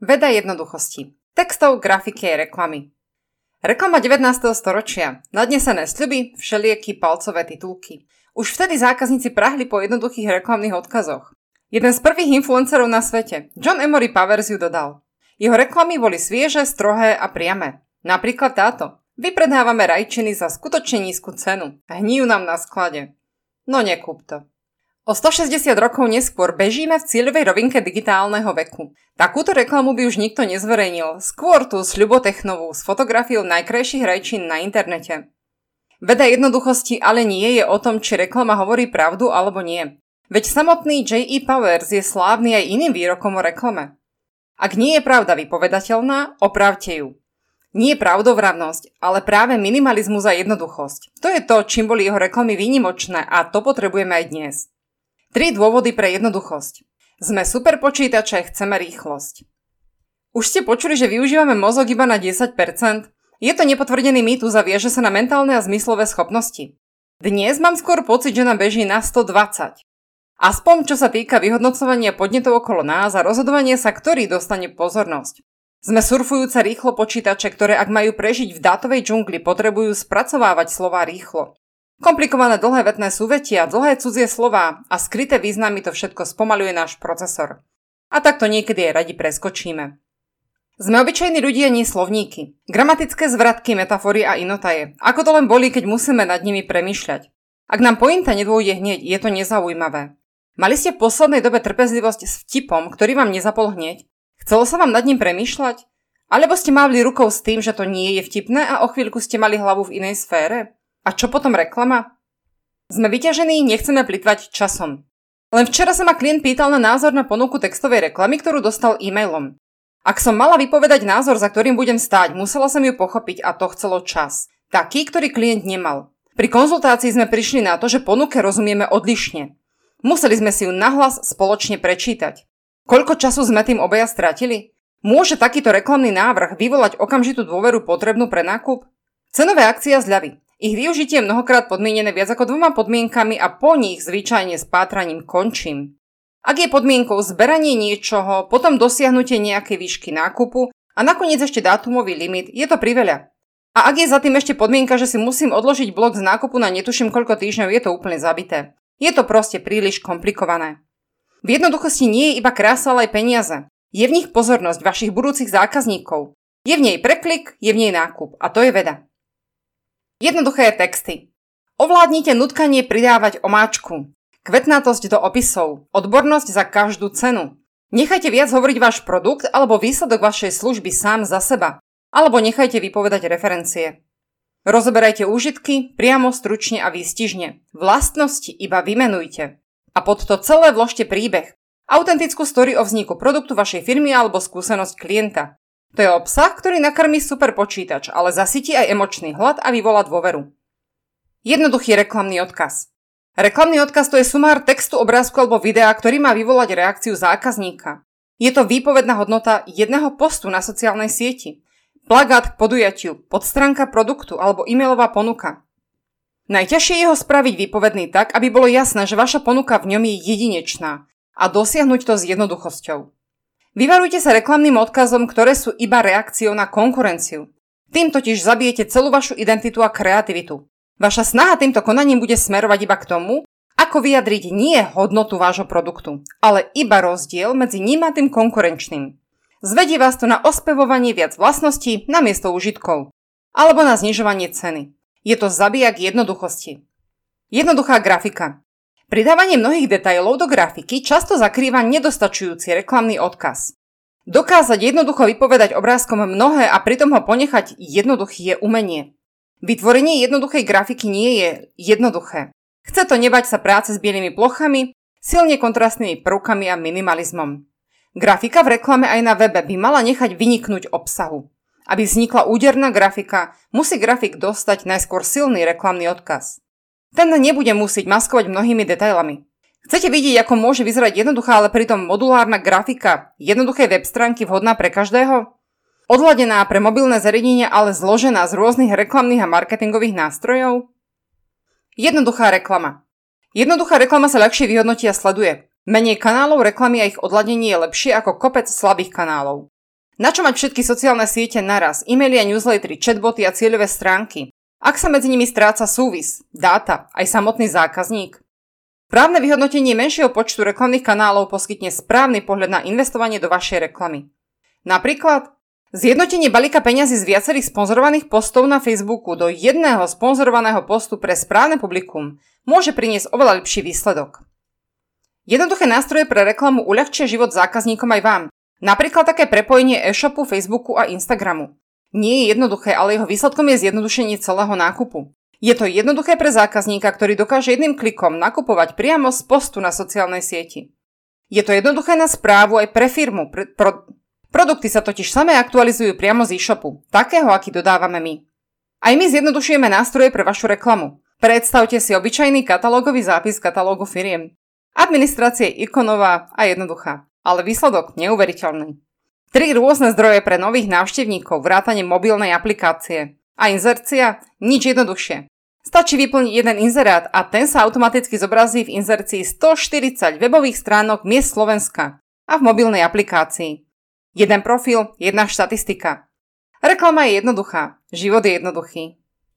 Veda jednoduchosti. Textov, grafiky a reklamy. Reklama 19. storočia. Nadnesené sľuby, všelieky, palcové titulky. Už vtedy zákazníci prahli po jednoduchých reklamných odkazoch. Jeden z prvých influencerov na svete, John Emory Powers ju dodal. Jeho reklamy boli svieže, strohé a priame. Napríklad táto. Vypredávame rajčiny za skutočne nízku cenu. Hníjú nám na sklade. No nekúp to. O 160 rokov neskôr bežíme v cieľovej rovinke digitálneho veku. Takúto reklamu by už nikto nezverejnil, skôr tú sľubotechnovú s fotografiou najkrajších rajčín na internete. Veda jednoduchosti ale nie je o tom, či reklama hovorí pravdu alebo nie. Veď samotný J.E. Powers je slávny aj iným výrokom o reklame. Ak nie je pravda vypovedateľná, opravte ju. Nie pravdovravnosť, ale práve minimalizmus a jednoduchosť. To je to, čím boli jeho reklamy výnimočné a to potrebujeme aj dnes. Tri dôvody pre jednoduchosť. Sme super počítače, chceme rýchlosť. Už ste počuli, že využívame mozog iba na 10%? Je to nepotvrdený mýtus a viaže sa na mentálne a zmyslové schopnosti. Dnes mám skôr pocit, že nám beží na 120. Aspoň čo sa týka vyhodnocovania podnetov okolo nás a rozhodovania sa, ktorý dostane pozornosť. Sme surfujúce rýchlo počítače, ktoré ak majú prežiť v dátovej džungli, potrebujú spracovávať slova rýchlo. Komplikované dlhé vetné súvetia, dlhé cudzie slová a skryté významy to všetko spomaluje náš procesor. A takto niekedy aj radi preskočíme. Sme obyčajní ľudia, nie slovníky. Gramatické zvratky, metafory a inotaje. Ako to len boli, keď musíme nad nimi premýšľať. Ak nám pointa nedôjde hneď, je to nezaujímavé. Mali ste v poslednej dobe trpezlivosť s vtipom, ktorý vám nezapol hneď? Chcelo sa vám nad ním premýšľať? Alebo ste mávli rukou s tým, že to nie je vtipné a o chvíľku ste mali hlavu v inej sfére? A čo potom reklama? Sme vyťažení, nechceme plitvať časom. Len včera sa ma klient pýtal na názor na ponuku textovej reklamy, ktorú dostal e-mailom. Ak som mala vypovedať názor, za ktorým budem stáť, musela som ju pochopiť a to chcelo čas. Taký, ktorý klient nemal. Pri konzultácii sme prišli na to, že ponuke rozumieme odlišne. Museli sme si ju nahlas spoločne prečítať. Koľko času sme tým obaja stratili? Môže takýto reklamný návrh vyvolať okamžitú dôveru potrebnú pre nákup? Cenové akcia zľavy. Ich využitie je mnohokrát podmienené viac ako dvoma podmienkami a po nich zvyčajne s pátraním končím. Ak je podmienkou zberanie niečoho, potom dosiahnutie nejakej výšky nákupu a nakoniec ešte dátumový limit, je to priveľa. A ak je za tým ešte podmienka, že si musím odložiť blok z nákupu na netuším koľko týždňov, je to úplne zabité. Je to proste príliš komplikované. V jednoduchosti nie je iba krása, ale aj peniaze. Je v nich pozornosť vašich budúcich zákazníkov. Je v nej preklik, je v nej nákup. A to je veda. Jednoduché texty. Ovládnite nutkanie pridávať omáčku. Kvetnatosť do opisov. Odbornosť za každú cenu. Nechajte viac hovoriť váš produkt alebo výsledok vašej služby sám za seba. Alebo nechajte vypovedať referencie. Rozoberajte úžitky priamo, stručne a výstižne. Vlastnosti iba vymenujte. A pod to celé vložte príbeh. Autentickú story o vzniku produktu vašej firmy alebo skúsenosť klienta. To je obsah, ktorý nakrmí super počítač, ale zasytí aj emočný hlad a vyvolá dôveru. Jednoduchý reklamný odkaz. Reklamný odkaz to je sumár textu, obrázku alebo videa, ktorý má vyvolať reakciu zákazníka. Je to výpovedná hodnota jedného postu na sociálnej sieti. Plagát k podujatiu, podstránka produktu alebo e-mailová ponuka. Najťažšie je ho spraviť výpovedný tak, aby bolo jasné, že vaša ponuka v ňom je jedinečná a dosiahnuť to s jednoduchosťou. Vyvarujte sa reklamným odkazom, ktoré sú iba reakciou na konkurenciu. Tým totiž zabijete celú vašu identitu a kreativitu. Vaša snaha týmto konaním bude smerovať iba k tomu, ako vyjadriť nie hodnotu vášho produktu, ale iba rozdiel medzi ním a tým konkurenčným. Zvedie vás to na ospevovanie viac vlastností namiesto užitkov. Alebo na znižovanie ceny. Je to zabijak jednoduchosti. Jednoduchá grafika. Pridávanie mnohých detajlov do grafiky často zakrýva nedostačujúci reklamný odkaz. Dokázať jednoducho vypovedať obrázkom mnohé a pritom ho ponechať jednoduchý je umenie. Vytvorenie jednoduchej grafiky nie je jednoduché. Chce to nebať sa práce s bielými plochami, silne kontrastnými prvkami a minimalizmom. Grafika v reklame aj na webe by mala nechať vyniknúť obsahu. Aby vznikla úderná grafika, musí grafik dostať najskôr silný reklamný odkaz. Ten nebude musieť maskovať mnohými detailami. Chcete vidieť, ako môže vyzerať jednoduchá, ale pritom modulárna grafika jednoduchej web stránky vhodná pre každého? Odladená pre mobilné zariadenia, ale zložená z rôznych reklamných a marketingových nástrojov? Jednoduchá reklama. Jednoduchá reklama sa ľahšie vyhodnotí a sleduje. Menej kanálov reklamy a ich odladenie je lepšie ako kopec slabých kanálov. Na čo mať všetky sociálne siete naraz, e-maily a newslettery, chatboty a cieľové stránky? Ak sa medzi nimi stráca súvis, dáta, aj samotný zákazník? Právne vyhodnotenie menšieho počtu reklamných kanálov poskytne správny pohľad na investovanie do vašej reklamy. Napríklad Zjednotenie balíka peňazí z viacerých sponzorovaných postov na Facebooku do jedného sponzorovaného postu pre správne publikum môže priniesť oveľa lepší výsledok. Jednoduché nástroje pre reklamu uľahčia život zákazníkom aj vám, Napríklad také prepojenie e-shopu, Facebooku a Instagramu. Nie je jednoduché, ale jeho výsledkom je zjednodušenie celého nákupu. Je to jednoduché pre zákazníka, ktorý dokáže jedným klikom nakupovať priamo z postu na sociálnej sieti. Je to jednoduché na správu aj pre firmu. Pre, pro, produkty sa totiž samé aktualizujú priamo z e-shopu, takého, aký dodávame my. Aj my zjednodušujeme nástroje pre vašu reklamu. Predstavte si obyčajný katalógový zápis katalógu firiem. Administrácia je ikonová a jednoduchá ale výsledok neuveriteľný. Tri rôzne zdroje pre nových návštevníkov, vrátane mobilnej aplikácie. A inzercia? Nič jednoduchšie. Stačí vyplniť jeden inzerát a ten sa automaticky zobrazí v inzercii 140 webových stránok miest Slovenska a v mobilnej aplikácii. Jeden profil, jedna štatistika. Reklama je jednoduchá, život je jednoduchý.